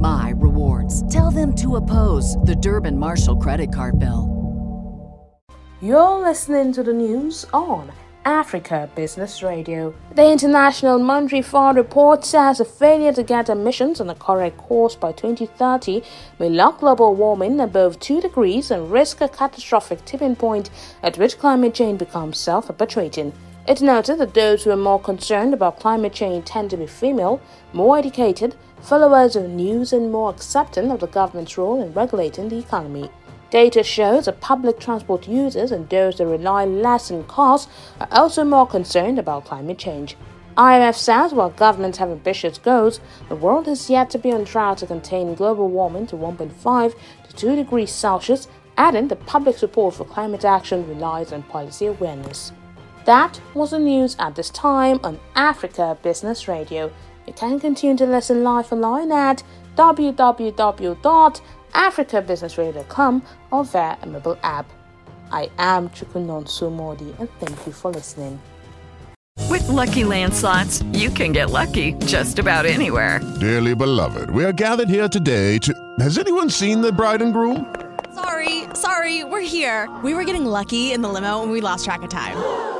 my rewards. Tell them to oppose the Durbin Marshall credit card bill. You're listening to the news on Africa Business Radio. The International Monetary Fund report says a failure to get emissions on the correct course by 2030 may lock global warming above 2 degrees and risk a catastrophic tipping point at which climate change becomes self perpetuating. It noted that those who are more concerned about climate change tend to be female, more educated, followers of news, and more accepting of the government's role in regulating the economy. Data shows that public transport users and those that rely less on cars are also more concerned about climate change. IMF says while governments have ambitious goals, the world has yet to be on track to contain global warming to 1.5 to 2 degrees Celsius, adding that public support for climate action relies on policy awareness. That was the news at this time on Africa Business Radio. You can continue to listen live online at www africabusinessradio.com or via a mobile app. I am Chukunonsu Modi and thank you for listening. With Lucky Land slots, you can get lucky just about anywhere. Dearly beloved, we are gathered here today to. Has anyone seen the bride and groom? Sorry, sorry, we're here. We were getting lucky in the limo and we lost track of time.